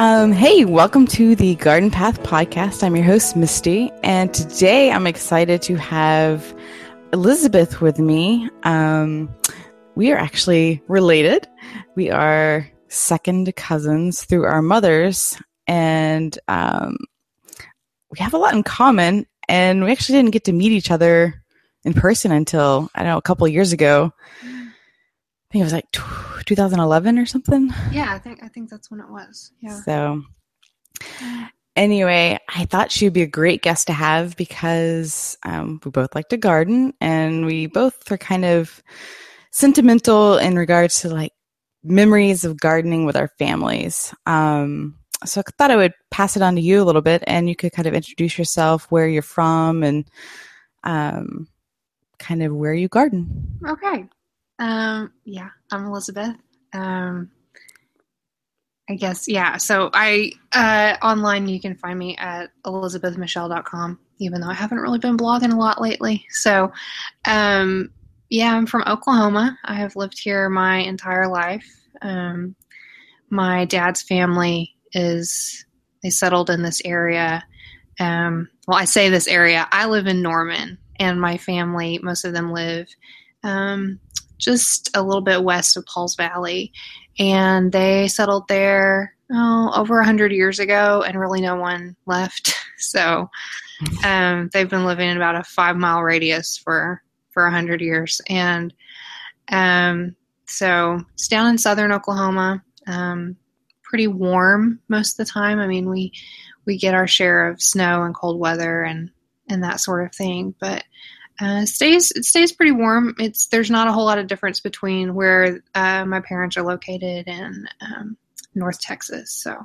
Um, hey, welcome to the Garden Path podcast. I'm your host, Misty, and today I'm excited to have Elizabeth with me. Um, we are actually related. We are second cousins through our mothers, and um, we have a lot in common. And we actually didn't get to meet each other in person until I don't know a couple years ago. I think it was like 2011 or something. Yeah, I think I think that's when it was. Yeah. So anyway, I thought she would be a great guest to have because um, we both like to garden and we both are kind of sentimental in regards to like memories of gardening with our families. Um, so I thought I would pass it on to you a little bit and you could kind of introduce yourself, where you're from, and um, kind of where you garden. Okay. Um, yeah, I'm Elizabeth. Um, I guess, yeah. So I, uh, online you can find me at elizabethmichelle.com, even though I haven't really been blogging a lot lately. So, um, yeah, I'm from Oklahoma. I have lived here my entire life. Um, my dad's family is, they settled in this area. Um, well, I say this area, I live in Norman, and my family, most of them live um, just a little bit west of Pauls Valley. And they settled there oh, over a 100 years ago, and really no one left. So um, they've been living in about a five mile radius for, for 100 years. And um, so it's down in southern Oklahoma. Um, pretty warm most of the time. I mean, we we get our share of snow and cold weather and and that sort of thing, but uh, stays it stays pretty warm. It's there's not a whole lot of difference between where uh, my parents are located and um, North Texas. So,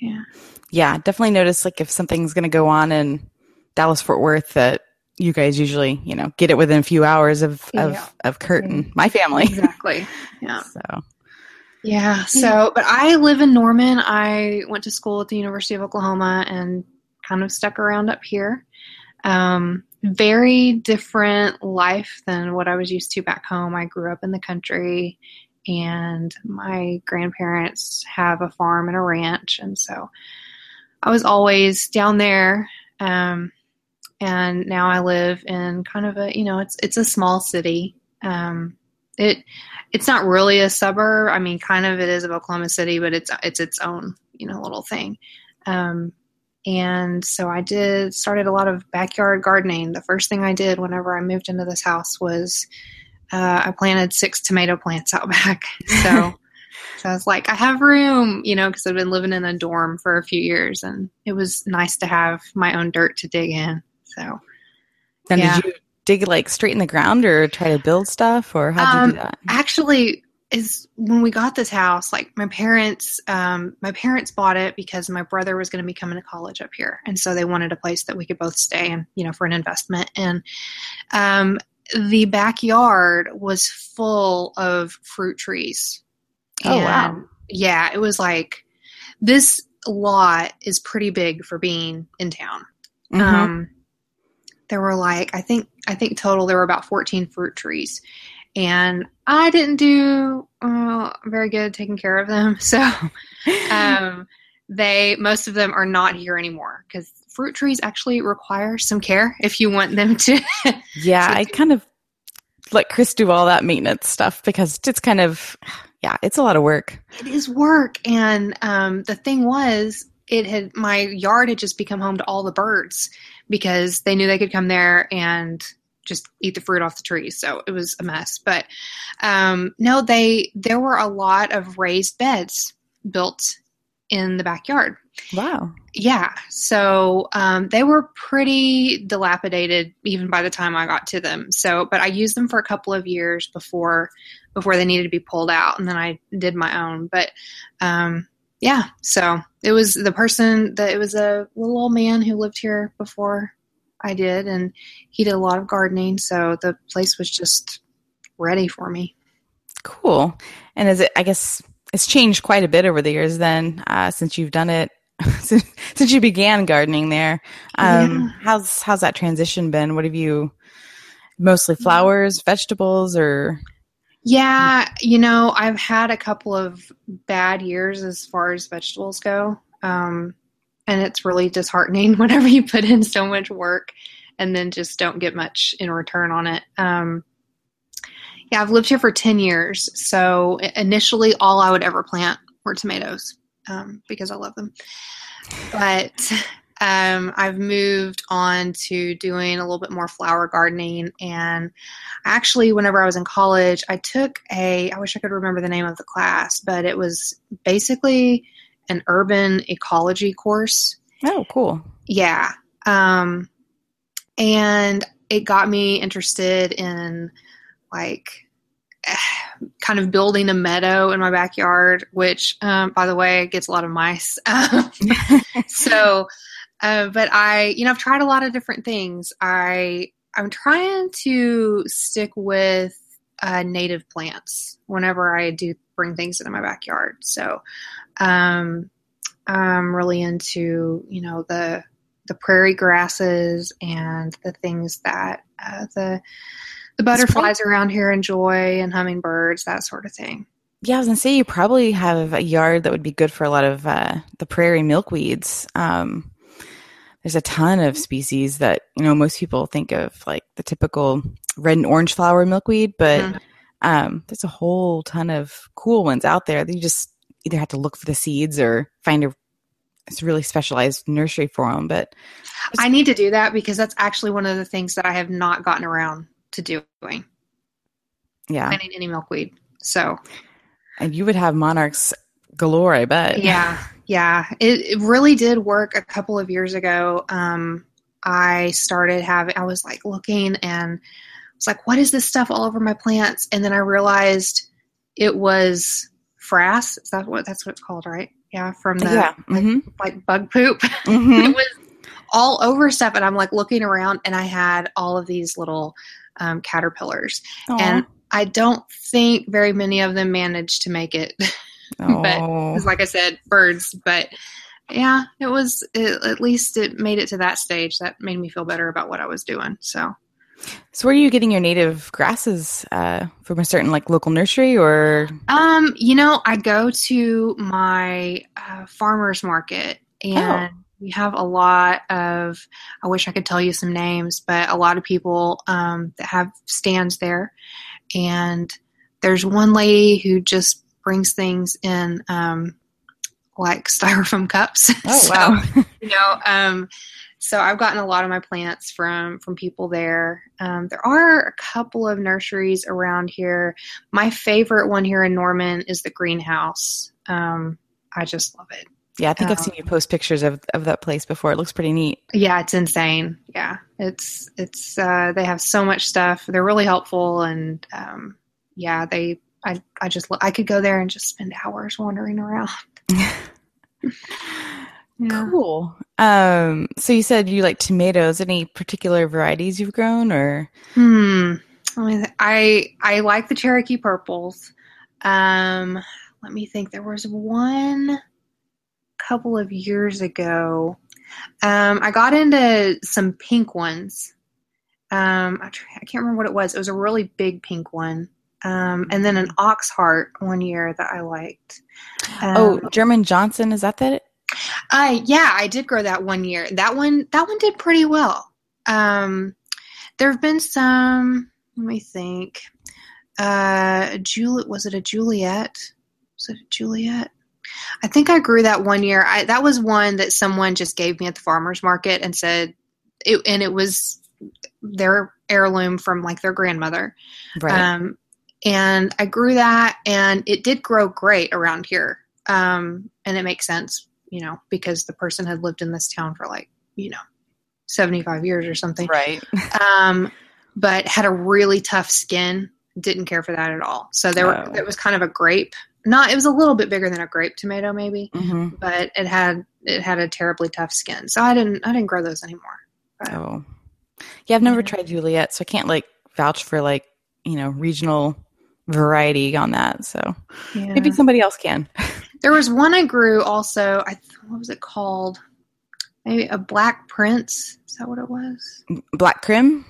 yeah, yeah, definitely notice like if something's going to go on in Dallas Fort Worth that you guys usually you know get it within a few hours of of, yeah. of Curtin. Yeah. My family exactly. Yeah. so. Yeah. So, but I live in Norman. I went to school at the University of Oklahoma and kind of stuck around up here. Um, very different life than what I was used to back home. I grew up in the country, and my grandparents have a farm and a ranch, and so I was always down there. Um, and now I live in kind of a you know it's it's a small city. Um, it it's not really a suburb. I mean, kind of it is of Oklahoma City, but it's it's its own you know little thing. Um, and so I did started a lot of backyard gardening. The first thing I did whenever I moved into this house was uh, I planted six tomato plants out back. So, so I was like, I have room, you know, because I've been living in a dorm for a few years, and it was nice to have my own dirt to dig in. So, and yeah. did you dig like straight in the ground, or try to build stuff, or how did um, you do that? Actually, is when we got this house like my parents um, my parents bought it because my brother was going to be coming to college up here. And so they wanted a place that we could both stay and you know for an investment. And um, the backyard was full of fruit trees. Oh and wow yeah it was like this lot is pretty big for being in town. Mm-hmm. um, there were like i think i think total there were about 14 fruit trees and I didn't do uh, very good taking care of them. So um, they most of them are not here anymore because fruit trees actually require some care if you want them to. yeah, to I kind of let Chris do all that maintenance stuff because it's kind of yeah, it's a lot of work. It is work, and um, the thing was, it had my yard had just become home to all the birds because they knew they could come there and just eat the fruit off the trees. So it was a mess. But um, no, they there were a lot of raised beds built in the backyard. Wow. Yeah. So um, they were pretty dilapidated even by the time I got to them. So, but I used them for a couple of years before before they needed to be pulled out, and then I did my own. But um, yeah, so it was the person that it was a little old man who lived here before I did, and he did a lot of gardening, so the place was just ready for me. Cool. And is it? I guess it's changed quite a bit over the years. Then, uh, since you've done it, since, since you began gardening there, um, yeah. how's how's that transition been? What have you? Mostly flowers, vegetables, or Yeah, you know, I've had a couple of bad years as far as vegetables go. Um, and it's really disheartening whenever you put in so much work and then just don't get much in return on it. Um, yeah, I've lived here for 10 years. So initially, all I would ever plant were tomatoes um, because I love them. But um, I've moved on to doing a little bit more flower gardening. And actually, whenever I was in college, I took a, I wish I could remember the name of the class, but it was basically an urban ecology course. Oh, cool. Yeah. Um, and it got me interested in like kind of building a meadow in my backyard, which, um, by the way, gets a lot of mice. so, uh, but I, you know, I've tried a lot of different things. I, I'm trying to stick with uh, native plants whenever I do bring things into my backyard. So, um, I'm really into, you know, the the prairie grasses and the things that uh, the the butterflies around here enjoy and hummingbirds, that sort of thing. Yeah, I was gonna say you probably have a yard that would be good for a lot of uh, the prairie milkweeds. Um, there's a ton of species that you know most people think of like the typical red and orange flower milkweed, but mm-hmm. Um, there's a whole ton of cool ones out there. That you just either have to look for the seeds or find a it's really specialized nursery for them. But I need to do that because that's actually one of the things that I have not gotten around to doing. Yeah, planting any milkweed. So, and you would have monarchs galore, I bet. Yeah, yeah. It, it really did work a couple of years ago. Um, I started having. I was like looking and it's like, what is this stuff all over my plants? And then I realized it was frass. Is that what that's what it's called, right? Yeah, from the yeah. Mm-hmm. Like, like, bug poop. Mm-hmm. it was all over stuff, and I'm like looking around, and I had all of these little um, caterpillars, Aww. and I don't think very many of them managed to make it. but like I said, birds. But yeah, it was it, at least it made it to that stage. That made me feel better about what I was doing. So so, where are you getting your native grasses uh, from? A certain like local nursery, or um, you know, I go to my uh, farmers market, and oh. we have a lot of. I wish I could tell you some names, but a lot of people um, that have stands there, and there's one lady who just brings things in um, like styrofoam cups. Oh so, wow! you know, um, so I've gotten a lot of my plants from from people there. Um, there are a couple of nurseries around here. My favorite one here in Norman is the greenhouse. Um, I just love it. Yeah, I think um, I've seen you post pictures of, of that place before. It looks pretty neat. Yeah, it's insane. Yeah, it's it's uh, they have so much stuff. They're really helpful, and um, yeah, they I I just I could go there and just spend hours wandering around. Yeah. Cool. Um, so you said you like tomatoes. Any particular varieties you've grown, or? Hmm. I I like the Cherokee purples. Um, let me think. There was one couple of years ago. Um, I got into some pink ones. Um, I, I can't remember what it was. It was a really big pink one. Um, and then an ox heart one year that I liked. Oh, um, oh, German Johnson, is that that uh, yeah, I did grow that one year. That one, that one did pretty well. Um, there have been some. Let me think. Uh, Juliet was it a Juliet? Was it a Juliet? I think I grew that one year. I, that was one that someone just gave me at the farmers market and said, it, and it was their heirloom from like their grandmother. Right. Um, and I grew that, and it did grow great around here. Um, and it makes sense you know, because the person had lived in this town for like, you know, 75 years or something. Right. Um, but had a really tough skin. Didn't care for that at all. So there oh. were, it was kind of a grape. Not, it was a little bit bigger than a grape tomato, maybe, mm-hmm. but it had it had a terribly tough skin. So I didn't I didn't grow those anymore. But, oh, yeah, I've never yeah. tried Juliet, so I can't like vouch for like you know regional variety on that. So yeah. maybe somebody else can. There was one I grew also. I what was it called? Maybe a Black Prince. Is that what it was? Black Krim.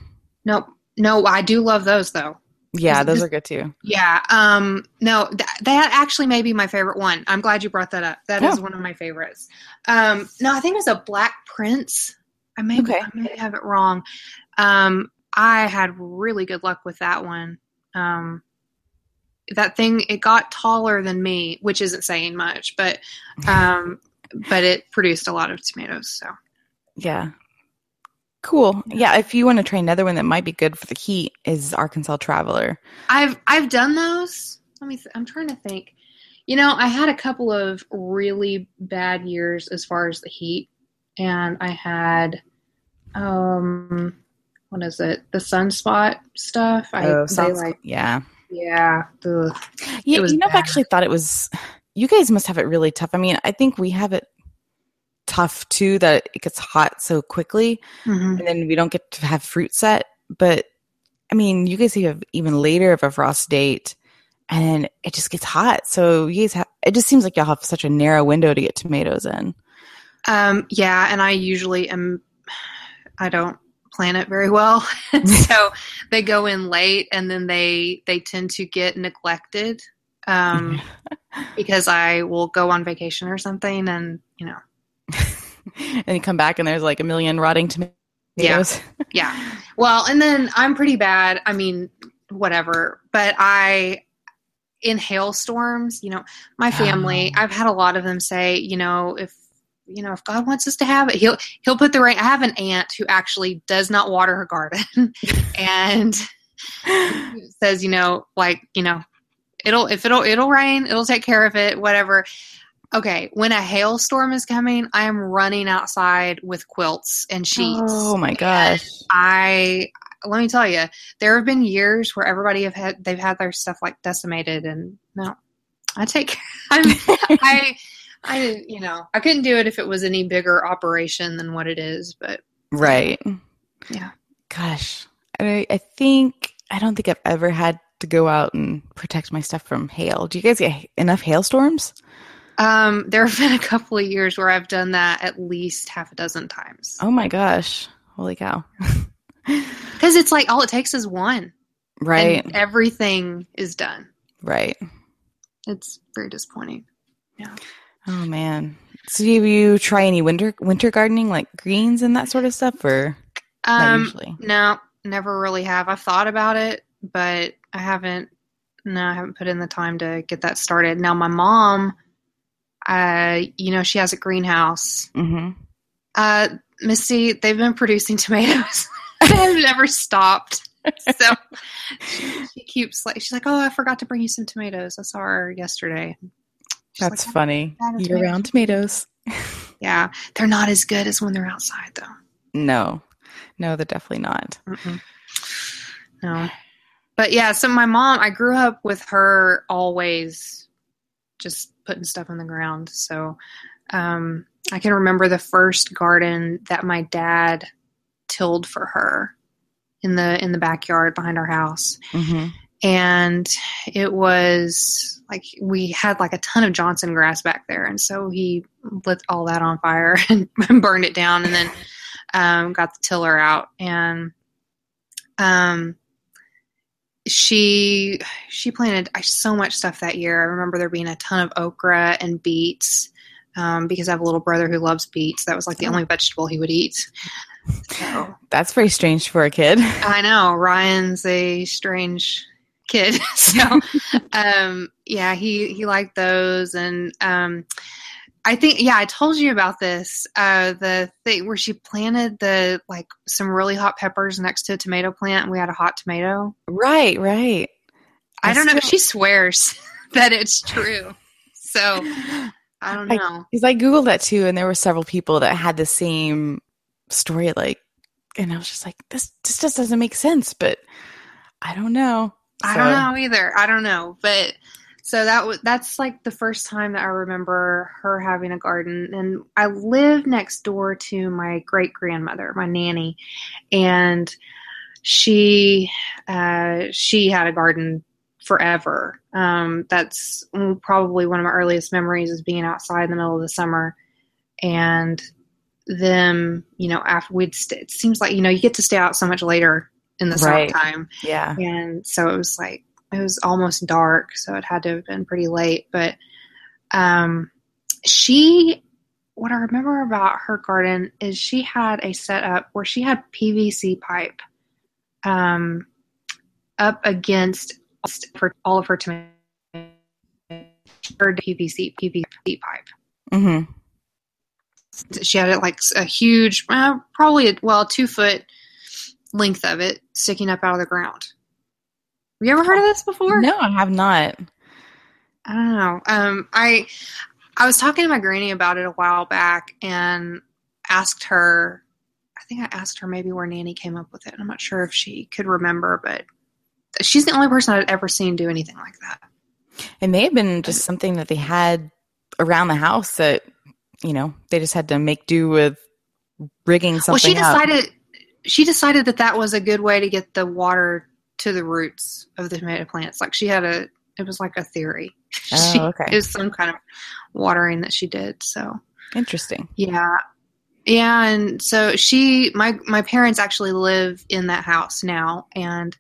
No, no. I do love those though. Yeah, those are good too. Yeah. Um, no, th- that actually may be my favorite one. I'm glad you brought that up. That is Oh. one of my favorites. Um, no, I think it was a Black Prince. I may, Okay. I may have it wrong. Um, I had really good luck with that one. Um, that thing, it got taller than me, which isn't saying much, but, um, but it produced a lot of tomatoes. So Yeah. Cool. Yeah, if you want to try another one that might be good for the heat is Arkansas Traveler. I've I've done those. Let me. Th- I'm trying to think. You know, I had a couple of really bad years as far as the heat, and I had, um, what is it? The sunspot stuff. I Oh, sounds like yeah. Yeah. ugh. Yeah, you know, I've actually thought it was. You guys must have it really tough. I mean, I think we have it tough too that it gets hot so quickly, Mhm. and then we don't get to have fruit set. But I mean, you guys have even later of a frost date, and it just gets hot. So you guys have. It just seems like y'all have such a narrow window to get tomatoes in. Um, yeah, and I usually am. I don't plan it very well, so they go in late, and then they they tend to get neglected. Um, because I will go on vacation or something, and you know, and you come back and there's like a million rotting tomatoes. yeah. yeah. Well, and then I'm pretty bad. I mean, whatever. But I, in hailstorms, you know, my family, Oh. I've had a lot of them say, you know, if you know, if God wants us to have it, he'll he'll put the rain. I have an aunt who actually does not water her garden, and says, you know, like you know, it'll if it'll it'll rain, it'll take care of it, whatever. Okay, when a hailstorm is coming, I am running outside with quilts and sheets. Oh my gosh. I let me tell you, there have been years where everybody have had they've had their stuff like decimated, and no, I take I'm I I you know I couldn't do it if it was any bigger operation than what it is, but Right. Yeah. Gosh. I, I think, I don't think I've ever had to go out and protect my stuff from hail. Do you guys get enough hailstorms? um, there have been a couple of years where I've done that at least half a dozen times Oh my gosh. Holy cow. because it's like all it takes is one, Right. And everything is done. Right. It's very disappointing. Oh man. So do you try any winter winter gardening like greens and that sort of stuff or Um, usually? No, never really have. I've thought about it, but I haven't. No, I haven't put in the time to get that started. Now, my mom, uh, you know, she has a greenhouse. Mm-hmm. Uh, Misty, they've been producing tomatoes. they've never stopped. So she, she keeps like she's like, oh, I forgot to bring you some tomatoes. I saw her yesterday. That's like, funny. Year round tomatoes. yeah, they're not as good as when they're outside, though. No. No, they're definitely not. Mm-mm. No. But yeah, so my mom, I grew up with her always just putting stuff in the ground. So um, I can remember the first garden that my dad tilled for her in the in the backyard behind our house. Mm-hmm. And it was like we had like a ton of Johnson grass back there, and so he lit all that on fire and burned it down, and then um, got the tiller out and um she she planted so much stuff that year. I remember there being a ton of okra and beets um, because I have a little brother who loves beets. That was like the only vegetable he would eat. So That's very strange for a kid. I know Ryan's a strange kid. so um, yeah, he he liked those and um, I think yeah, I told you about this. Uh, the thing where she planted the like some really hot peppers next to a tomato plant, and we had a hot tomato. right, right. I, I don't know. still- She swears that it's true. So I don't know. Because I googled that too, and there were several people that had the same story. Like, and I was just like, this this just doesn't make sense. But I don't know. I don't know either. I don't know, but so that was that's like the first time that I remember her having a garden, and I live next door to my great grandmother, my nanny, and she uh, she had a garden forever. Um, that's probably one of my earliest memories is being outside in the middle of the summer, and them, you know, after we'd st- it seems like you know you get to stay out so much later in the Right. summertime. Yeah. and so it was like it was almost dark so it had to have been pretty late but um she what i remember about her garden is she had a setup where she had pvc pipe um up against for all of her tomatoes pvc pvc pipe hmm she had it like a huge uh, probably a, well two foot length of it sticking up out of the ground have you ever heard of this before No, I have not. I don't know. Um, I I was talking to my granny about it a while back and asked her. I think I asked her maybe where Nanny came up with it. I'm not sure if she could remember, but she's the only person I'd ever seen do anything like that. It may have been just something that they had around the house that, you know, they just had to make do with rigging something well, she up. She decided that that was a good way to get the water to the roots of the tomato plants. Like she had a, it was like a theory. Oh, she, okay. It was some kind of watering that she did. So Interesting. Yeah. Yeah, and so she my my parents actually live in that house now and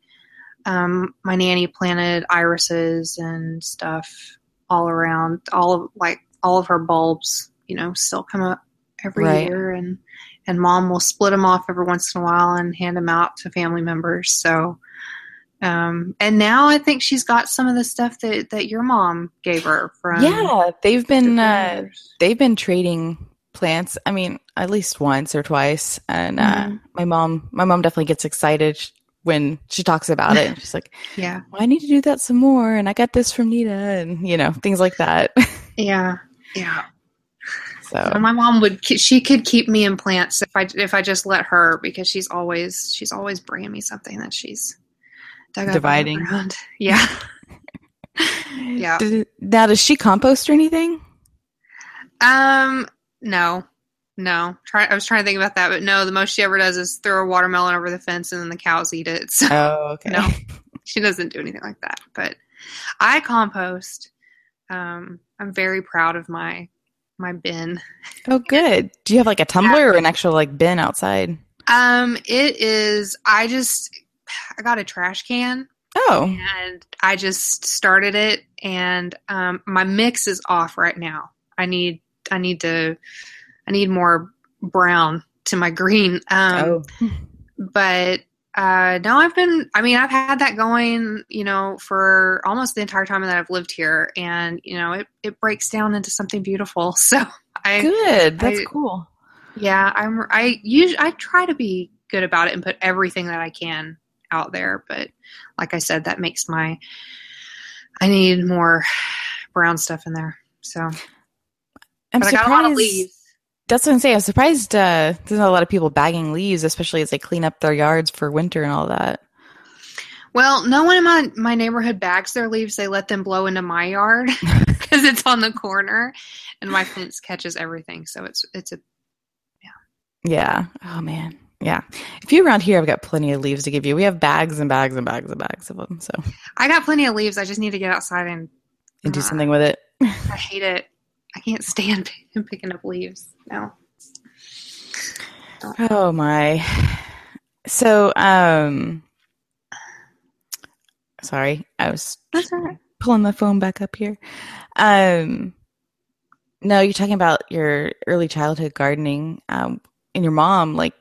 um my nanny planted irises and stuff all around all of like all of her bulbs, you know, still come up every Right. year and and mom will split them off every once in a while and hand them out to family members. So um and now I think she's got some of the stuff that that your mom gave her from yeah, they've been uh, they've been trading plants. I mean, at least once or twice. And uh, Mhm. my mom, my mom definitely gets excited when she talks about it. She's like, yeah. well, "I need to do that some more," and I got this from Nita, and you know, things like that. Yeah. Yeah. So And my mom would she could keep me in plants if I if I just let her because she's always she's always bringing me something that she's dug up out of the Dividing. ground. Yeah. Yeah. Did- now, does she compost or anything? Um no. No. Try I was trying to think about that, but no, the most she ever does is throw a watermelon over the fence and then the cows eat it. So Oh, okay. No. she doesn't do anything like that. But I compost. Um I'm very proud of my my bin. Oh, good. Do you have like a tumbler or an actual like bin outside? Um it is I just I got a trash can Oh, and I just started it and um, my mix is off right now. I need I need to I need more brown to my green. Um, oh, but uh, no, I've been I mean I've had that going you know for almost the entire time that I've lived here, and you know it it breaks down into something beautiful. So I good. That's I- cool. yeah I'm I usually I try to be good about it and put everything that I can out there, but like I said, that makes my I need more brown stuff in there. So, I'm but I got a lot of leaves. That's what I'm saying. I'm surprised uh, there's not a lot of people bagging leaves, especially as they clean up their yards for winter and all that. Well, no one in my my neighborhood bags their leaves. They let them blow into my yard because it's on the corner, and my fence catches everything. So it's it's a Yeah. Yeah oh man. Yeah. If you're around here, I've got plenty of leaves to give you. We have bags and bags and bags and bags of them. So I got plenty of leaves. I just need to get outside and and do Uh, something with it. I hate it. I can't stand him picking up leaves. No. Oh my. So um. Sorry, I was pulling the phone back up here. Um, no, you're talking about your early childhood gardening. Um, and your mom, like,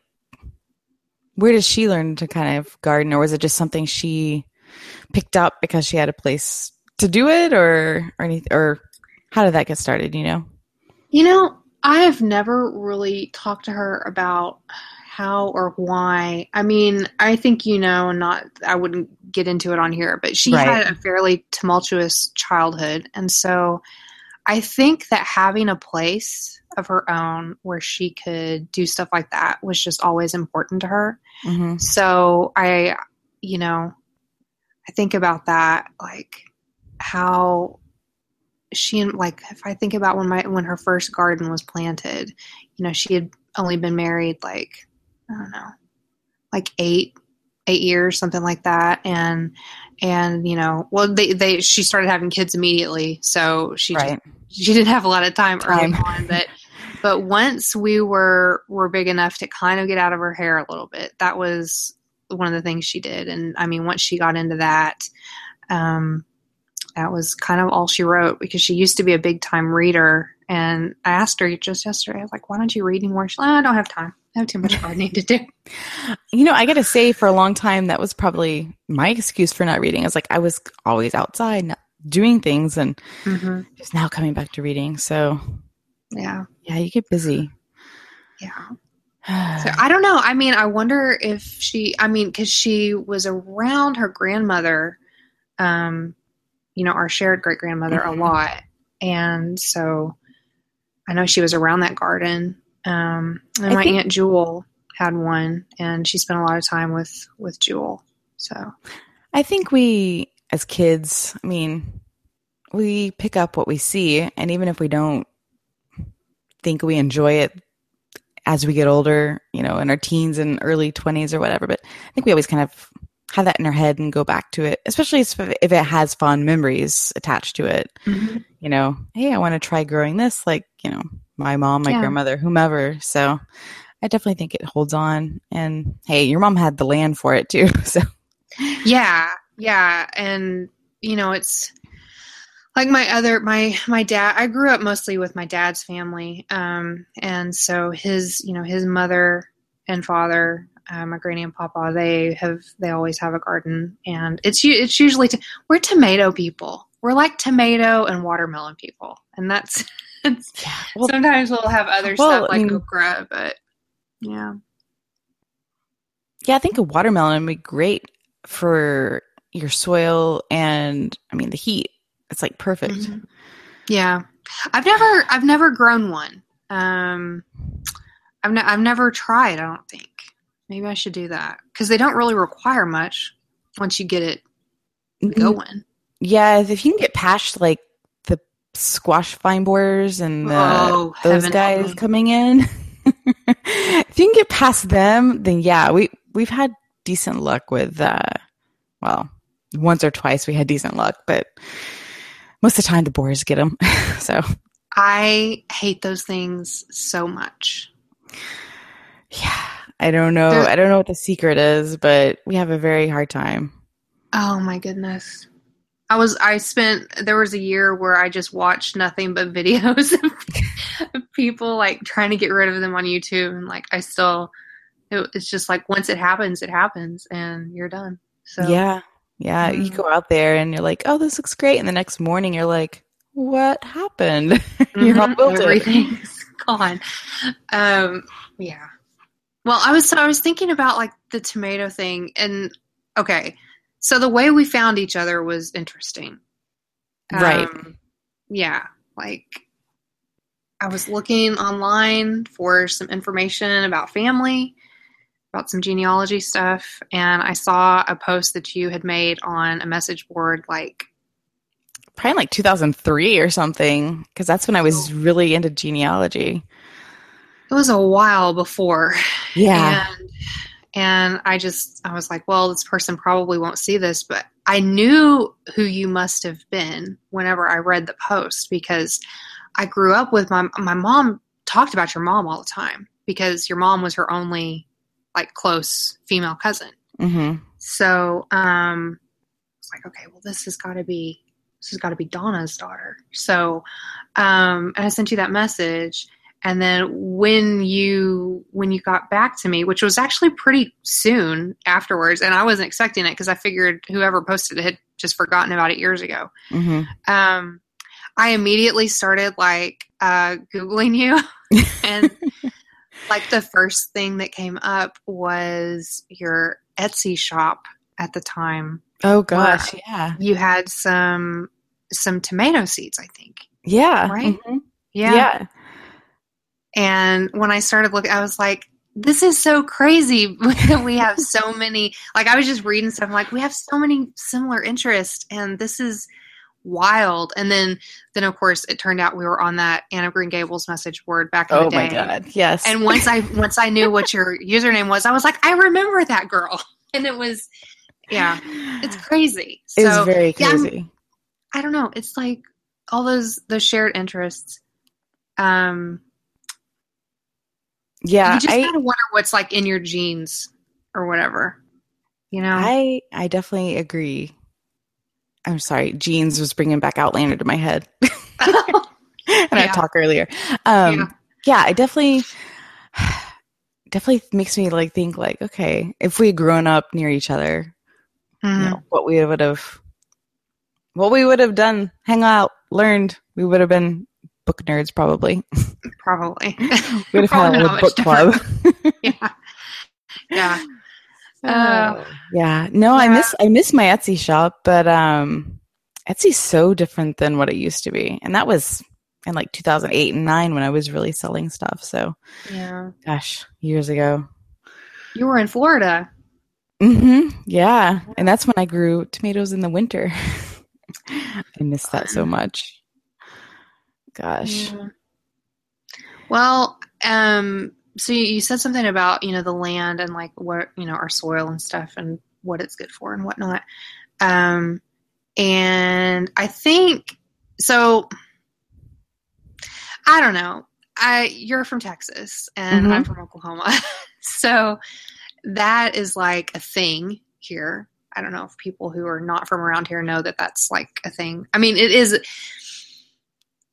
where did she learn to kind of garden, or was it just something she picked up because she had a place to do it, or or anything, or how did that get started? You know? You know, I have never really talked to her about how or why. I mean, I think you know, not I wouldn't get into it on here, but she Right. had a fairly tumultuous childhood, and so I think that having a place of her own where she could do stuff like that was just always important to her. Mm-hmm. So I, you know, I think about that, like how she and like if I think about when my when her first garden was planted, you know, she had only been married like I don't know, like eight eight years, something like that, and and you know, well, they they she started having kids immediately, so she just she didn't have a lot of time, Time. early on, but but once we were were big enough to kind of get out of her hair a little bit, that was one of the things she did. And I mean, once she got into that, um, that was kind of all she wrote because she used to be a big time reader. And I asked her just yesterday, I was like, why don't you read anymore? She's like, I don't have time. I have too much gardening to do. You know, I got to say, for a long time, that was probably my excuse for not reading. I was like, I was always outside, not doing things, and Mm-hmm. just now coming back to reading. So, Yeah. yeah, you get busy. Yeah. So I don't know. I mean, I wonder if she, I mean, because she was around her grandmother, um, you know, our shared great grandmother Mhm. a lot. And so I know she was around that garden. Um, and I my think- Aunt Jewel had one, and she spent a lot of time with, with Jewel. So, I think we, as kids, I mean, we pick up what we see, and even if we don't think we enjoy it as we get older, you know, in our teens and early 20s or whatever, but I think we always kind of have that in our head and go back to it, especially if it has fond memories attached to it. You know, hey, I want to try growing this, like, you know, my mom, my Yeah. grandmother, whomever. So I definitely think it holds on. And hey, your mom had the land for it too. So yeah yeah and you know it's like my other my my dad i grew up mostly with my dad's family um and so his you know his mother and father uh, my granny and papa they have they always have a garden and it's it's usually t- we're tomato people we're like tomato and watermelon people and that's yeah, well, sometimes we'll have other well, stuff I like mean- okra but yeah Yeah, I think a watermelon would be great for your soil and I mean the heat. It's like perfect. Mhm. Yeah, I've never I've never grown one. Um, I've ne- I've never tried. I don't think. Maybe I should do that because they don't really require much once you get it going. Yeah, if you can get past like the squash vine borers and the, Oh, those guys coming in, if you can get past them, then yeah, we we've had decent luck with. uh Well, once or twice we had decent luck, but most of the time the borers get them. so I hate those things so much. yeah, I don't know. I don't know what the secret is, but we have a very hard time. Oh my goodness. I was I spent there was a year where I just watched nothing but videos of, people like trying to get rid of them on YouTube and like I still it, it's just like once it happens it happens and you're done. So Yeah. Yeah. You Mm. go out there and you're like, oh, this looks great. And the next morning you're like, what happened? you're all Mhm, wilted. Everything's gone. Um, yeah. Well, I was so I was thinking about like the tomato thing, and okay, so the way we found each other was interesting. Right. Um, yeah, like I was looking online for some information about family, about some genealogy stuff, and I saw a post that you had made on a message board like Probably like 2003 or something, because that's when I was really into genealogy. It was a while before. Yeah. And and I just I was like, well, this person probably won't see this, but I knew who you must have been whenever I read the post because I grew up with my my mom talked about your mom all the time because your mom was her only like close female cousin. hmm So um it's like, okay, well this has gotta be this has gotta be Donna's daughter. So um and I sent you that message and then when you when you got back to me which was actually pretty soon afterwards and i wasn't expecting it because i figured whoever posted it had just forgotten about it years ago hmm um, i immediately started like uh, googling you and like the first thing that came up was your etsy shop at the time Oh gosh. Yeah. you had some some tomato seeds i think Yeah. Right? Mhm. yeah Yeah. And when I started looking, I was like, this is so crazy we have so many. Like, I was just reading stuff. I'm like, we have so many similar interests, and this is wild. And then, then of course, it turned out we were on that Anne of Green Gables message board back in Oh the day. Oh my God. Yes. And once I once I knew what your username was, I was like, I remember that girl. And it was, yeah, it's crazy. It So was very yeah, crazy. I don't know. It's like all those those shared interests. Um, yeah. you just I, kind of wonder what's like in your genes or whatever. You know, I I definitely agree. I'm sorry, jeans was bringing back Outlander to my head, and I Yeah. talked earlier. Um, Yeah. yeah. I definitely definitely makes me like think like, okay, if we had grown up near each other, you Mhm. know, what we would have, what we would have done, hang out, learned, we would have been book nerds probably. probably. We would have had a book club. yeah, yeah. Uh, yeah. No, I miss I miss my Etsy shop, but um Etsy's so different than what it used to be. And that was in like 2008 and 9 when I was really selling stuff. So, yeah. gosh, years ago. You were in Florida. Mhm. Yeah. And that's when I grew tomatoes in the winter. I miss that so much. Gosh. Yeah. Well, um, so you, you said something about you know the land and like what you know our soil and stuff and what it's good for and whatnot. Um, and I think so. I don't know. I you're from Texas and Mhm. I'm from Oklahoma, so that is like a thing here. I don't know if people who are not from around here know that that's like a thing. I mean, it is.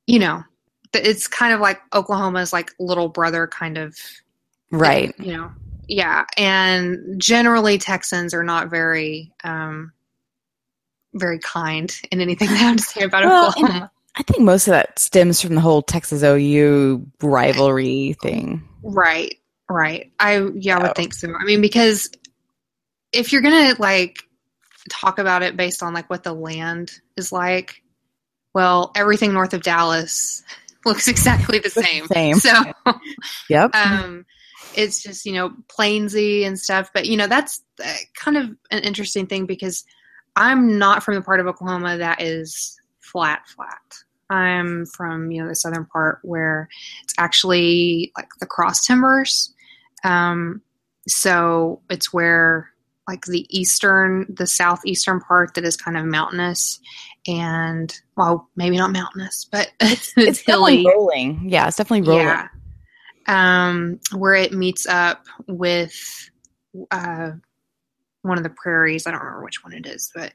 You know, it's kind of like Oklahoma's like little brother kind of Right. you know yeah and generally texans are not very um very kind in anything they have to say about Well, oklahoma I think most of that stems from the whole Texas OU rivalry thing. right right i yeah i Oh. would think so i mean because if you're gonna like talk about it based on like what the land is like well everything north of dallas looks exactly the same Same. so Yep. um it's just you know plainsy and stuff but you know that's uh, kind of an interesting thing because i'm not from the part of oklahoma that is flat flat i'm from you know the southern part where it's actually like the cross timbers um so it's where like the eastern the southeastern part that is kind of mountainous and well maybe not mountainous but it's, it's hilly definitely rolling. Yeah, it's definitely rolling. yeah. Um, where it meets up with uh, one of the prairies. I don't remember which one it is, but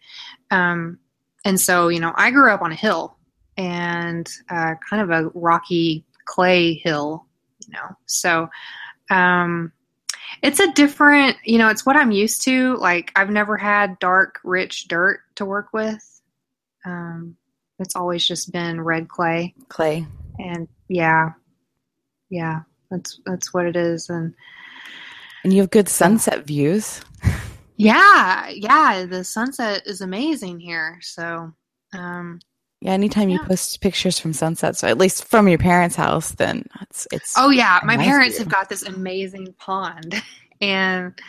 um, and so you know, I grew up on a hill and uh, kind of a rocky clay hill, you know. So um, it's a different, you know, it's what I'm used to. Like I've never had dark, rich dirt to work with. Um, it's always just been red clay Clay. and yeah yeah that's that's what it is and And you have good sunset views. yeah yeah the sunset is amazing here so um Yeah, anytime you post pictures from sunsets, or at least from your parents' house, then it's it's oh yeah. My nice parents have got this amazing pond. And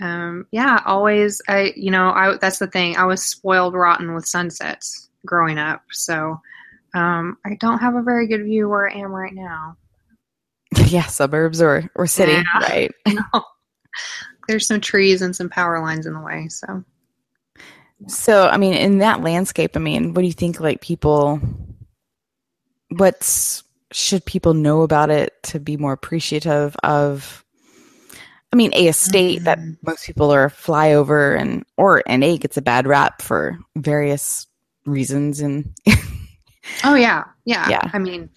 um yeah always i you know i that's the thing. I was spoiled rotten with sunsets growing up. So um i don't have a very good view where i am right now. Yeah, suburbs or or city, Yeah. right? there's some trees and some power lines in the way so So, I mean, in that landscape, I mean, what do you think like people what's should people know about it to be more appreciative of I mean, a estate that Mhm. most people are flyover and or an A gets a bad rap for various reasons and Oh yeah, yeah. Yeah. I mean,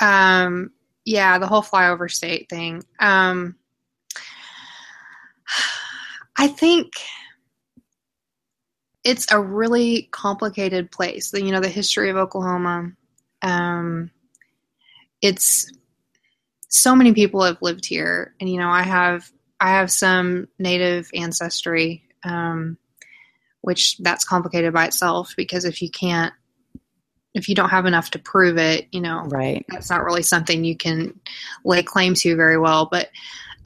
um, yeah, the whole flyover state thing. Um, I think it's a really complicated place. You know, the history of Oklahoma. Um, it's so many people have lived here, and you know, I have I have some native ancestry, um, which that's complicated by itself because if you can't if you don't have enough to prove it, you know, right. that's not really something you can lay claim to very well. But,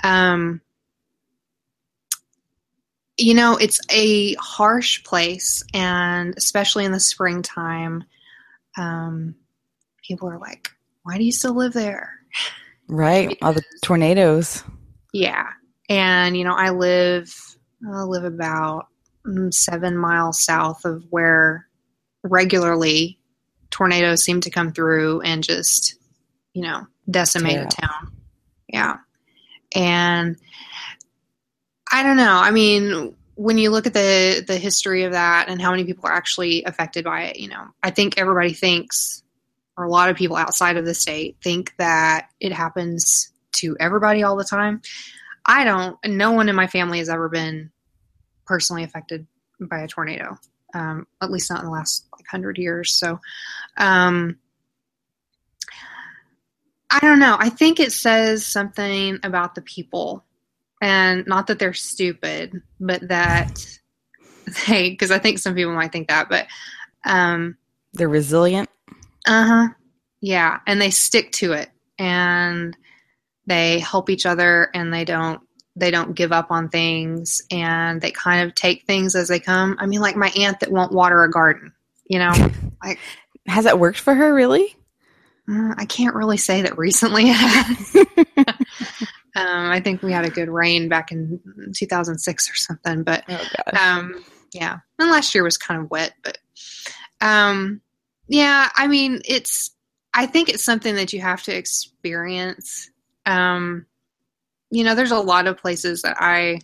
um, you know, it's a harsh place, and especially in the springtime, um, people are like, "Why do you still live there?" Right. All the tornadoes. Yeah, and you know, I live I live about mm, seven miles south of where regularly tornadoes seem to come through and just you know decimate a town. Yeah, and I don't know. I mean, when you look at the the history of that and how many people are actually affected by it, you know, I think everybody thinks, or a lot of people outside of the state think that it happens to everybody all the time. I don't. No one in my family has ever been personally affected by a tornado, um, at least not in the last like hundred years. So, um, I don't know. I think it says something about the people and not that they're stupid, but that they because I think some people might think that, but um, they're resilient. Uh huh. Yeah, and they stick to it, and they help each other, and they don't they don't give up on things, and they kind of take things as they come. I mean, like my aunt that won't water a garden. You know, like has that worked for her really? Uh, I can't really say that recently. Um, I think we had a good rain back in 2006 or something, but oh, um, yeah, and last year was kind of wet, but um, yeah, I mean, it's. I think it's something that you have to experience. Um, you know, there's a lot of places that I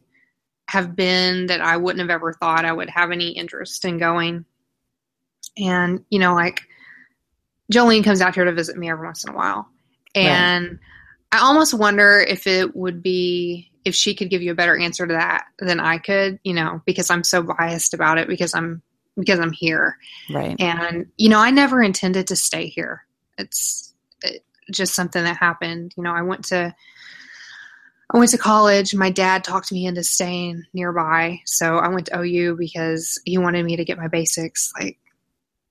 have been that I wouldn't have ever thought I would have any interest in going. And, you know, like Jolene comes out here to visit me every once in a while. And right. I almost wonder if it would be if she could give you a better answer to that than I could, you know, because I'm so biased about it because I'm because I'm here. Right. And you know, I never intended to stay here. It's it, just something that happened. You know, I went to I went to college. My dad talked me into staying nearby, so I went to OU because he wanted me to get my basics like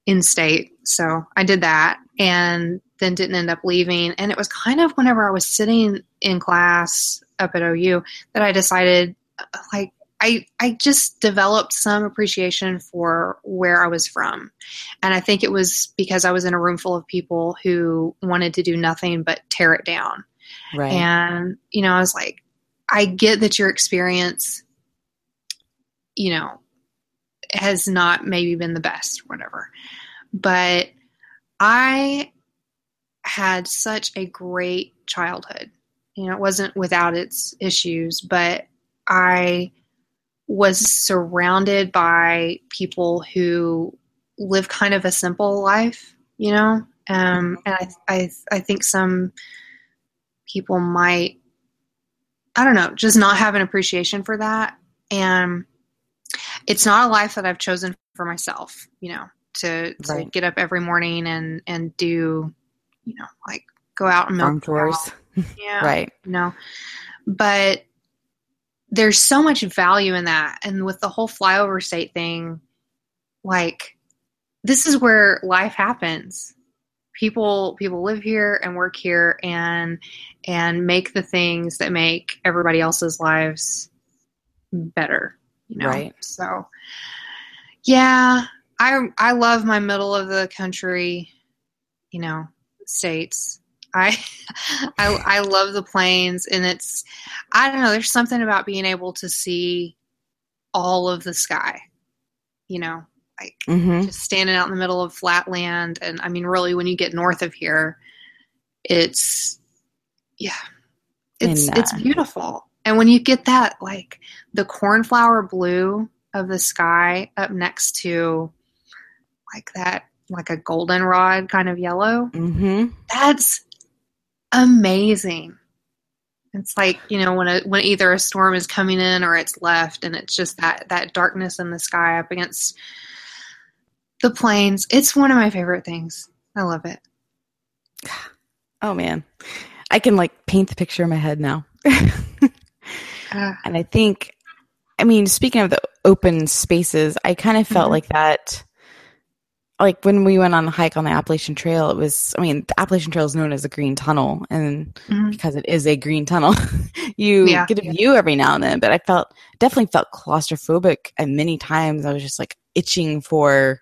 in state. So I did that, and then didn't end up leaving. And it was kind of whenever I was sitting in class up at OU that I decided, like, I, I just developed some appreciation for where I was from. And I think it was because I was in a room full of people who wanted to do nothing but tear it down. Right. And, you know, I was like, I get that your experience, you know, has not maybe been the best, whatever. But I had such a great childhood. You know, it wasn't without its issues, but I was surrounded by people who live kind of a simple life, you know? Um, and I, I, I think some people might, I don't know, just not have an appreciation for that. And it's not a life that I've chosen for myself, you know, to, to right. get up every morning and, and do you know, like go out and milk chores. Yeah. right. You know, but there's so much value in that. And with the whole flyover state thing, like this is where life happens. People people live here and work here and and make the things that make everybody else's lives better. You know? Right. So yeah, I I love my middle of the country, you know, states. I, I I love the plains, and it's I don't know. There's something about being able to see all of the sky. You know, like mm-hmm. just standing out in the middle of flat land, and I mean, really, when you get north of here, it's yeah, it's and, uh, it's beautiful. And when you get that, like the cornflower blue of the sky up next to like that like a goldenrod kind of yellow. Mm-hmm. That's amazing. It's like you know when a when either a storm is coming in or it's left, and it's just that that darkness in the sky up against the plains. It's one of my favorite things. I love it. Oh man, I can like paint the picture in my head now. uh, and I think, I mean, speaking of the open spaces, I kind of felt mm-hmm. like that like when we went on the hike on the Appalachian Trail, it was, I mean, the Appalachian Trail is known as a green tunnel. And mm-hmm. because it is a green tunnel, you yeah, get a view every now and then. But I felt, definitely felt claustrophobic. And many times I was just like itching for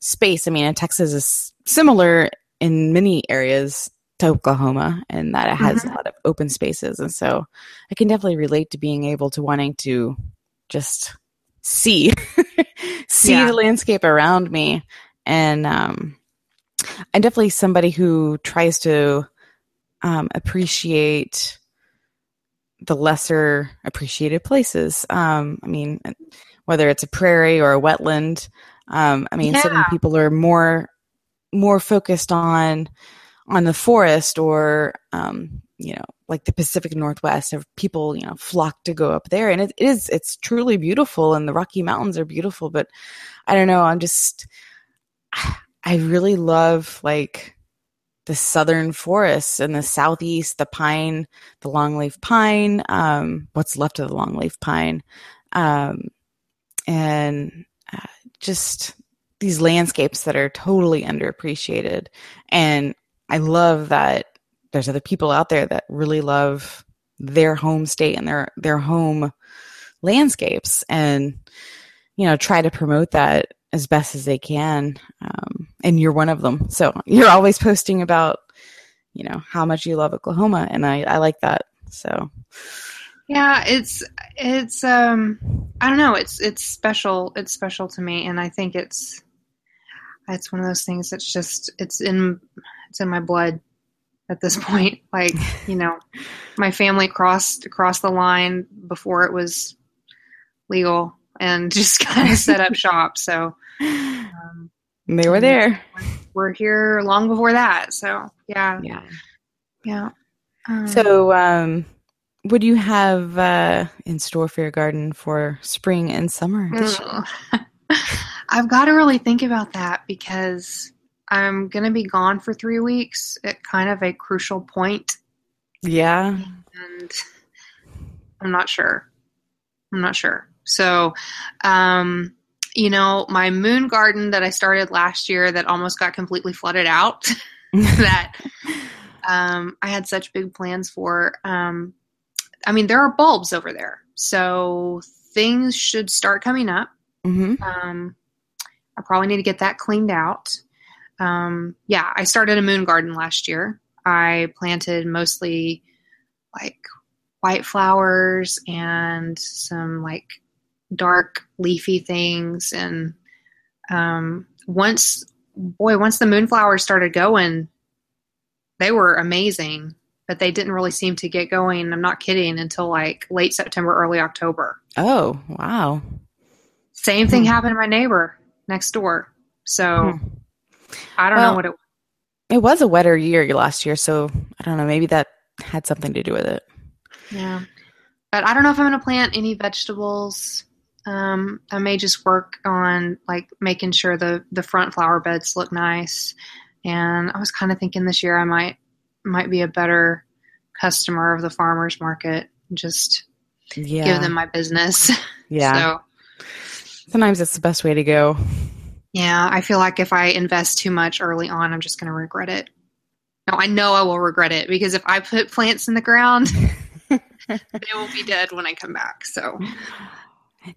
space. I mean, in Texas is similar in many areas to Oklahoma and that it has mm-hmm. a lot of open spaces. And so I can definitely relate to being able to wanting to just see see yeah. the landscape around me and um, i'm definitely somebody who tries to um, appreciate the lesser appreciated places. Um, I mean, whether it's a prairie or a wetland. Um, I mean, Yeah. some people are more more focused on on the forest or um, you know, like the Pacific Northwest. Of people, you know, flock to go up there, and it is it's truly beautiful, and the Rocky Mountains are beautiful. But I don't know, I'm just I really love like the southern forests and the southeast, the pine, the longleaf pine, um, what's left of the longleaf pine, um, and uh, just these landscapes that are totally underappreciated. And I love that there's other people out there that really love their home state and their their home landscapes, and you know try to promote that as best as they can. Um, and you're one of them, so you're always posting about you know how much you love Oklahoma, and I I like that. So Yeah, it's it's um I don't know, it's it's special. It's special to me and I think it's it's one of those things that's just it's in it's in my blood at this point. Like, you know, my family crossed across the line before it was legal and just kind of set up shop. So um, they were there. we're here long before that. So yeah, Yeah. yeah. Um, So, um, what do you have uh, in store for your garden for spring and summer? this year? Ugh. I've got to really think about that because I'm going to be gone for three weeks at kind of a crucial point, Yeah. and I'm not sure. I'm not sure. So, um, you know, my moon garden that I started last year that almost got completely flooded out, that um, I had such big plans for. Um, I mean, there are bulbs over there, so things should start coming up. hmm Um, I probably need to get that cleaned out. Um, yeah, I started a moon garden last year. I planted mostly like white flowers and some like dark leafy things. And um, once, boy, once the moonflowers started going, they were amazing. But they didn't really seem to get going. I'm not kidding until like late September, early October. Oh, wow. Same thing Hmm. happened to my neighbor next door. So Hmm. I don't Well- know what it was It was a wetter year last year, so I don't know. Maybe that had something to do with it. Yeah. But I don't know if I'm going to plant any vegetables. Um, I may just work on like making sure the the front flower beds look nice. And I was kind of thinking this year I might might be a better customer of the farmers market. Just Yeah. give them my business. yeah. So Sometimes it's the best way to go. yeah, I feel like if I invest too much early on, I'm just going to regret it. No, I know I will regret it because if I put plants in the ground, they will be dead when I come back. So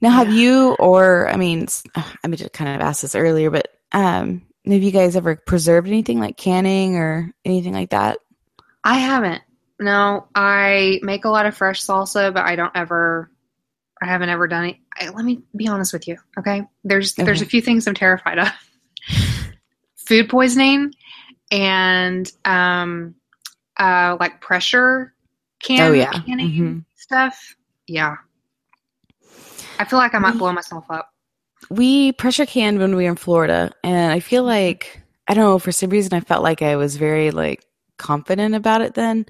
Now, have Yeah. you, or I mean, I mean, just kind of asked this earlier, but um, have you guys ever preserved anything like canning or anything like that? I haven't. No, I make a lot of fresh salsa, but I don't ever. I haven't ever done it. I, let me be honest with you, okay? There's there's a few things I'm terrified of: food poisoning and um, uh, like pressure can Oh, yeah. canning Mhm. stuff. Yeah, I feel like I might We- blow myself up. We pressure canned when we were in Florida, and I feel like I don't know for some reason I felt like I was very like confident about it then,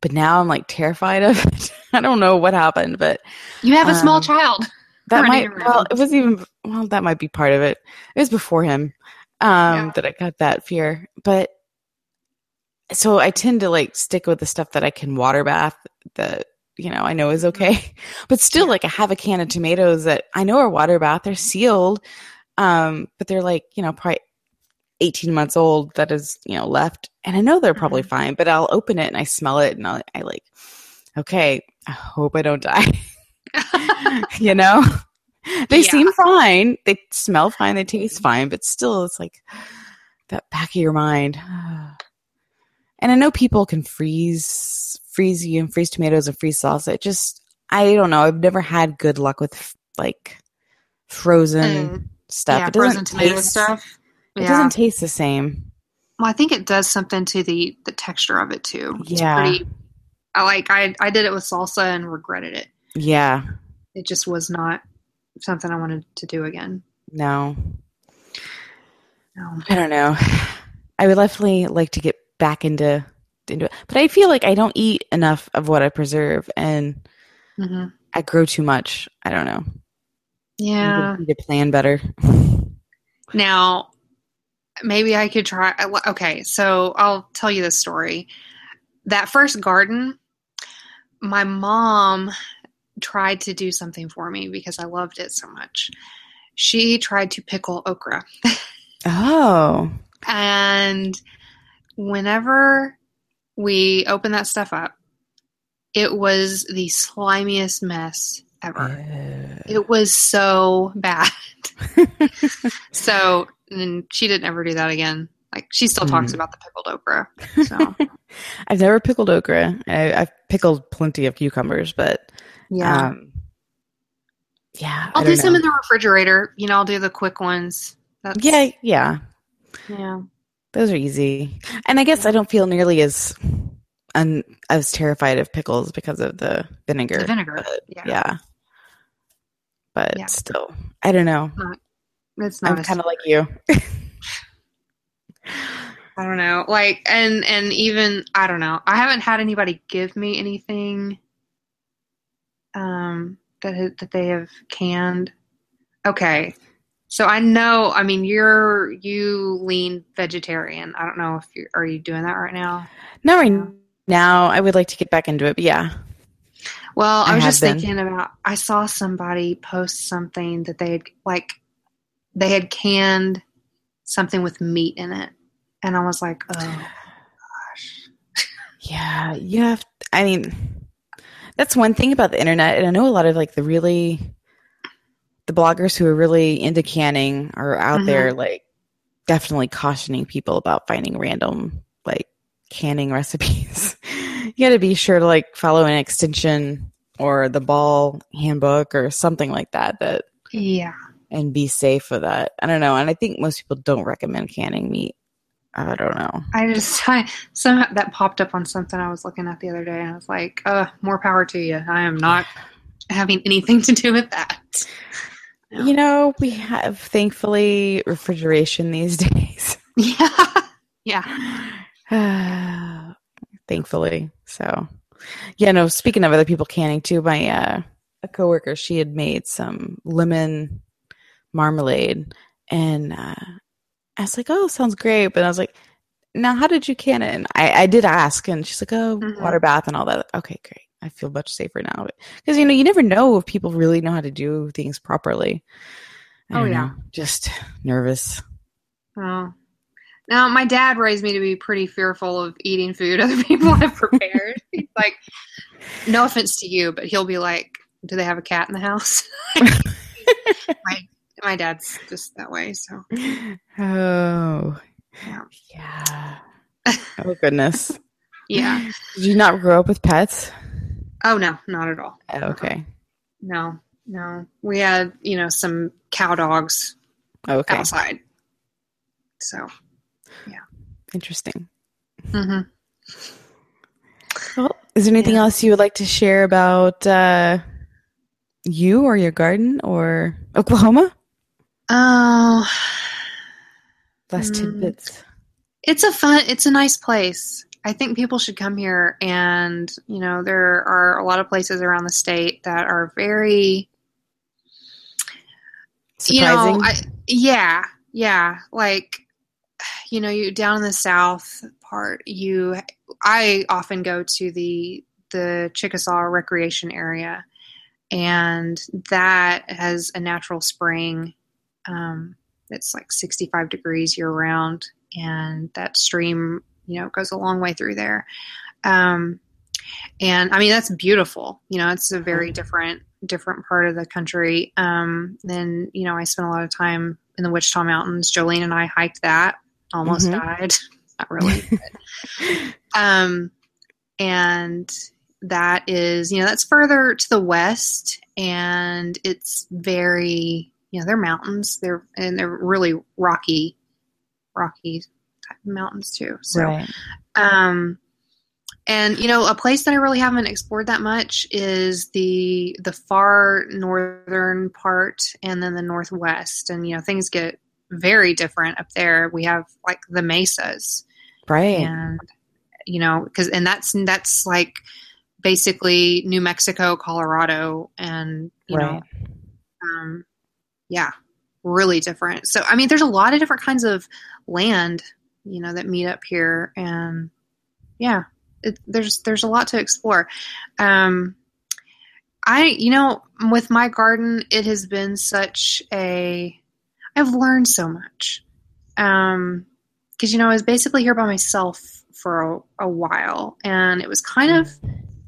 but now I'm like terrified of it. I don't know what happened, but You have a small Um, child. that might well it was even well that might be part of it. It was before him um Yeah. that I got that fear, but so I tend to like stick with the stuff that I can water bath that you know I know is okay. But still like I have a can of tomatoes that I know are water bath, they're sealed. Um but they're like, you know, probably 18 months old that is, you know, left and I know they're probably Mhm. fine, but I'll open it and I smell it and I'll, I like okay, I hope I don't die. you know? They Yeah. seem fine. They smell fine. They taste fine, but still, it's like that back of your mind. And I know people can freeze, freeze you and freeze tomatoes and freeze salsa. It just, I don't know. I've never had good luck with like frozen Mm, stuff. yeah, it frozen tomato taste, stuff. It Yeah. doesn't taste the same. Well, I think it does something to the the texture of it too. It's Yeah. pretty. I like I I did it with salsa and regretted it. Yeah. It just was not something I wanted to do again. No. No. I don't know. I would definitely like to get back into into it, but I feel like I don't eat enough of what I preserve, and hmm I grow too much. I don't know. Yeah. I need to plan better. Now, maybe I could try. Okay, so I'll tell you this story. That first garden, my mom tried to do something for me because I loved it so much. She tried to pickle okra. Oh, And whenever we opened that stuff up, it was the slimiest mess ever. It was so bad. so, and she didn't ever do that again. Like she still talks Mm. about the pickled okra. So, I've never pickled okra. I, I've pickled plenty of cucumbers, but yeah. um, yeah, I'll do don't some in the refrigerator. You know, I'll do the quick ones. That's, Yeah, yeah, Yeah. Those are easy. And I guess I don't feel nearly as un, as terrified of pickles because of the vinegar. The vinegar. but- Yeah. yeah. But Yeah. still, I don't know. It's not I'm kind of like you. I don't know. Like and and even I don't know. I haven't had anybody give me anything um that that they have canned. Okay. So I know, I mean you're you lean vegetarian. I don't know if you are you doing that right now? Not right now. I would like to get back into it, but yeah. Well, I, I was just been. thinking about I saw somebody post something that they had like they had canned something with meat in it. And I was like, "Oh gosh." Yeah, you have. I mean, that's one thing about the internet, and I know a lot of like the really, the bloggers who are really into canning are out Mhm. there, like definitely cautioning people about finding random like canning recipes. you got to be sure to like follow an extension or the Ball handbook or something like that. That Yeah. and be safe with that. I don't know, and I think most people don't recommend canning meat. I don't know. I just I somehow that popped up on something I was looking at the other day, and I was like, "Uh, more power to you. I am not having anything to do with that." Yeah. You know, we have thankfully refrigeration these days. Yeah, yeah. thankfully. So, yeah, no, speaking of other people canning too, my uh a coworker, she had made some lemon marmalade and uh I was like, "Oh, sounds great." But I was like, "Now, how did you can it?" And I I did ask and she's like, "Oh, Mhm. water bath and all that." Okay, great. I feel much safer now. Because you know, you never know if people really know how to do things properly. I Oh, yeah. know, just nervous. Oh. Now, my dad raised me to be pretty fearful of eating food other people have prepared. He's like, no offense to you, but he'll be like, "Do they have a cat in the house?" my my dad's just that way. So Oh, Yeah. yeah. Oh goodness. yeah. Did you not grow up with pets? Oh no, not at all. Oh, okay. No, no. We had you know some cow dogs Okay. outside. So. Yeah. Interesting. hmm Well, is there anything Yeah. else you would like to share about uh, you or your garden or Oklahoma? Oh, Last Mm. tidbits. it's a fun. It's a nice place. I think people should come here, and you know there are a lot of places around the state that are very Surprising. You know, I, yeah, yeah. Like, you know, you down in the south part, you. I often go to the the Chickasaw recreation area, and that has a natural spring. Um, it's like sixty five degrees year round, and that stream, you know, it goes a long way through there. Um, and I mean that's beautiful. You know, it's a very different different part of the country. Um, then you know, I spent a lot of time in the Wichita Mountains. Jolene and I hiked that. Almost Mhm. died. Not really. but- um, and that is you know that's further to the west, and it's very you know they're mountains. They're and they're really rocky, rocky mountains too. So right. um, and you know, a place that I really haven't explored that much is the the far northern part and then the northwest. And you know, things get very different up there. We have like the mesas, right? And you know, because and that's that's like basically New Mexico, Colorado, and you right. know, um, yeah, really different. So I mean, there's a lot of different kinds of land, you know, that meet up here, and yeah, it, there's there's a lot to explore. Um, I you know with my garden, it has been such a I've learned so much. Um, because you know I was basically here by myself for a, a while, and it was kind of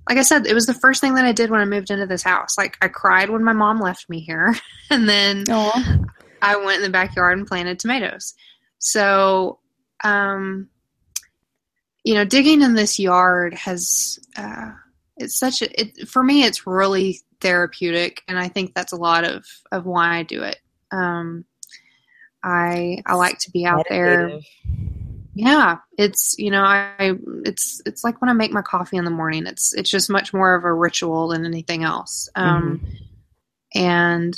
like I said, it was the first thing that I did when I moved into this house. Like I cried when my mom left me here, and then Aww. I went in the backyard and planted tomatoes. So, um, you know, digging in this yard has uh, it's such a it, for me. It's really therapeutic, and I think that's a lot of of why I do it. Um, I I like to be out there. Yeah, it's you know I it's it's like when I make my coffee in the morning. It's it's just much more of a ritual than anything else. Um, mm-hmm. And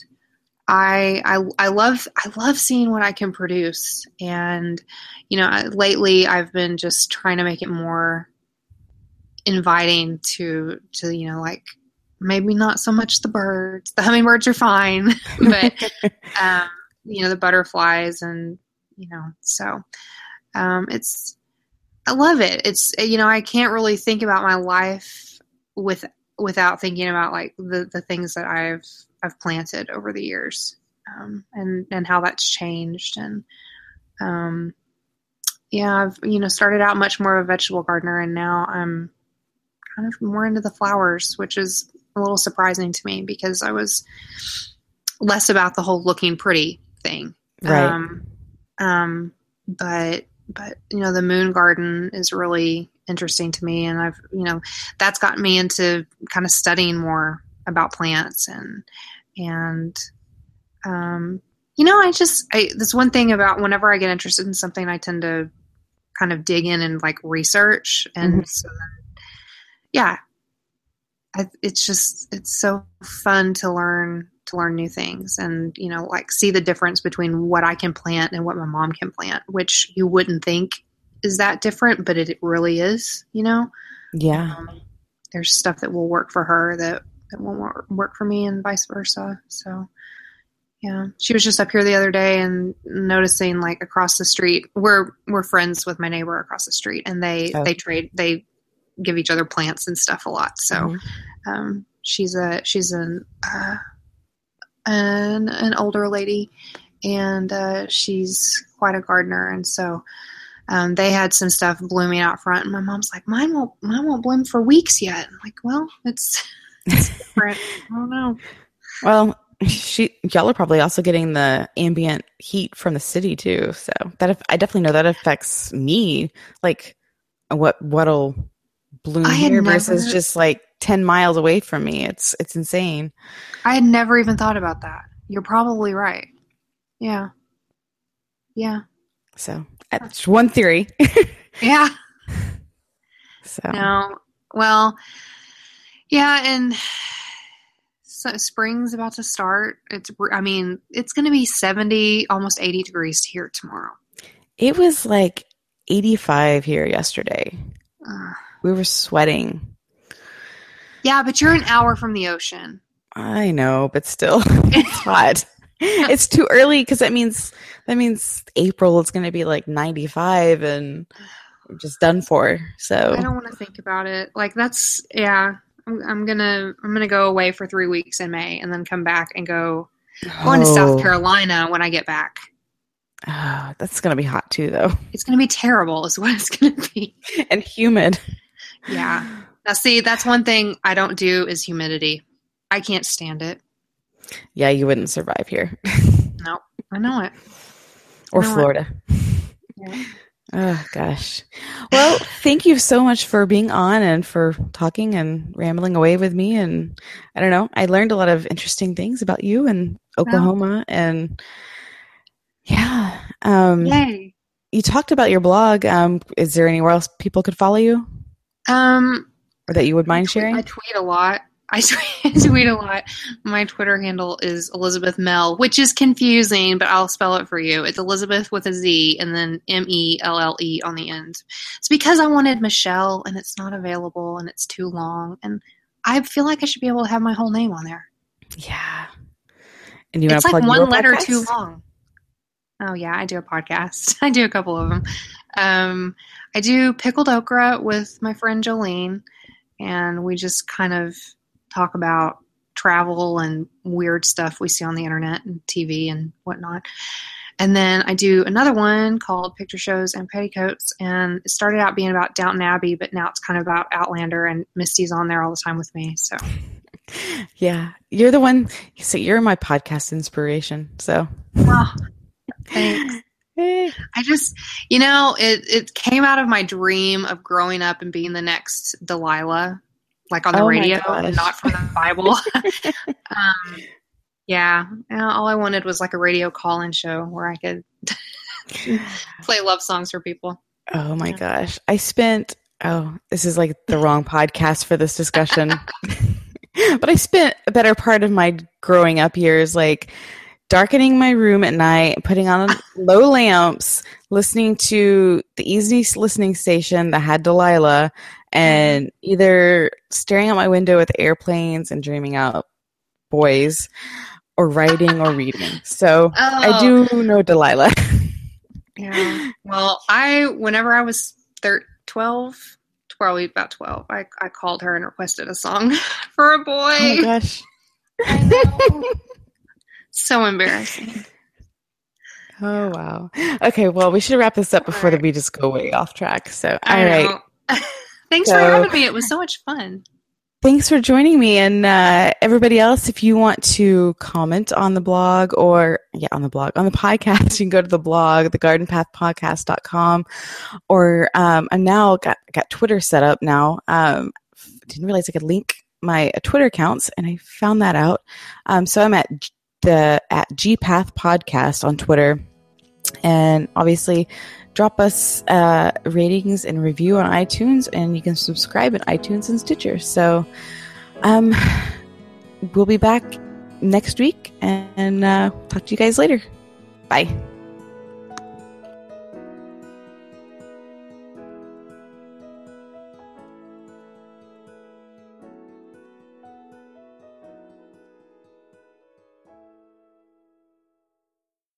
I, I I love I love seeing what I can produce, and you know, lately I've been just trying to make it more inviting to to you know like maybe not so much the birds. The hummingbirds are fine, but um, you know the butterflies and you know so um, it's I love it. It's you know I can't really think about my life with without thinking about like the the things that I've I've planted over the years, um, and and how that's changed. And um, yeah, I've you know started out much more of a vegetable gardener, and now I'm kind of more into the flowers, which is a little surprising to me because I was less about the whole looking pretty thing. Right. Um, um, but but you know the moon garden is really interesting to me, and I've you know that's gotten me into kind of studying more about plants and and um, you know, I just I this one thing about whenever I get interested in something, I tend to kind of dig in and like research, and mm-hmm. so then, yeah, I, it's just it's so fun to learn to learn new things and you know like see the difference between what I can plant and what my mom can plant, which you wouldn't think is that different, but it, it really is. You know, yeah. Um, there's stuff that will work for her that that won't work for me and vice versa. So yeah, she was just up here the other day and noticing like across the street. We're we're friends with my neighbor across the street, and they oh. they trade they give each other plants and stuff a lot. So mm-hmm. um, she's a she's an uh, an an older lady, and uh, she's quite a gardener, and so. Um, they had some stuff blooming out front, and my mom's like, "Mine won't, mine won't bloom for weeks yet." I'm like, "Well, it's. I don't know. Well, she y'all are probably also getting the ambient heat from the city too. So that I definitely know that affects me. Like what what'll bloom here never, versus just like ten miles away from me. It's it's insane. I had never even thought about that. You're probably right. Yeah. Yeah. So that's one theory. yeah. So no. Well, yeah, and so spring's about to start. It's I mean, it's going to be 70, almost 80 degrees here tomorrow. It was like 85 here yesterday. Uh, we were sweating. Yeah, but you're an hour from the ocean. I know, but still it's hot. it's too early because that means that means April it's going to be like 95 and just done for. So I don't want to think about it. Like that's yeah. I'm, I'm gonna I'm gonna go away for three weeks in May and then come back and go oh. going to South oh. Carolina when I get back. Oh, that's gonna be hot too, though. It's gonna be terrible, is what it's gonna be, and humid. Yeah. Now, see, that's one thing I don't do is humidity. I can't stand it. Yeah, you wouldn't survive here. no, I know it. Or know Florida. It. Yeah. Oh gosh. Well, thank you so much for being on and for talking and rambling away with me. And I don't know, I learned a lot of interesting things about you and Oklahoma. And yeah, um, Yay. you talked about your blog. Um, is there anywhere else people could follow you? Um, or that you would mind I tweet- sharing? I tweet a lot. I tweet, a lot. My Twitter handle is Elizabeth Melle, which is confusing, but I'll spell it for you. It's Elizabeth with a Z and then M E L L E on the end. It's because I wanted Michelle and it's not available and it's too long. And I feel like I should be able to have my whole name on there. yeah. And you it's like one letter podcast? too long. Oh yeah, I do a podcast. I do a couple of them. Um, I do pickled okra with my friend Jolene, and we just kind of talk about travel and weird stuff we see on the internet and TV and whatnot. And then I do another one called Picture Shows and Petticoats, and it started out being about Downton Abbey, but now it's kind of about Outlander, and Misty's on there all the time with me. So Yeah. You're the one. So you're my podcast inspiration. So oh, thanks. I just, you know, it, it came out of my dream of growing up and being the next Delilah, like on the Oh radio, not from the Bible. um, yeah, all I wanted was like a radio call-in show where I could play love songs for people. Oh my gosh. I spent, oh, this is like the wrong podcast for this discussion. but I spent a better part of my growing up years like darkening my room at night, putting on low lamps, listening to the easy listening station that had Delilah, Mm-hmm. and either staring out my window at the airplanes and dreaming out boys or writing or reading. So I Oh. do know Delilah. Yeah. Well, I whenever I was thir- 12, probably about 12, I, I called her and requested a song for a boy. Oh my gosh. So embarrassing. Oh wow. Okay, well we should wrap this up before that we just go way off track. So I all right. Thanks for having me. It was so much fun. Thanks for joining me and uh, everybody else. If you want to comment on the blog or yeah, on the blog, on the podcast, you can go to the blog, thegardenpathpodcast.com or um I'm now got got Twitter set up now. Um didn't realize I could link my uh, Twitter accounts and I found that out. Um so I'm at the at gpath podcast on Twitter and obviously drop us uh, ratings and review on iTunes, and you can subscribe in iTunes and Stitcher. So, um, we'll be back next week, and uh, talk to you guys later. Bye.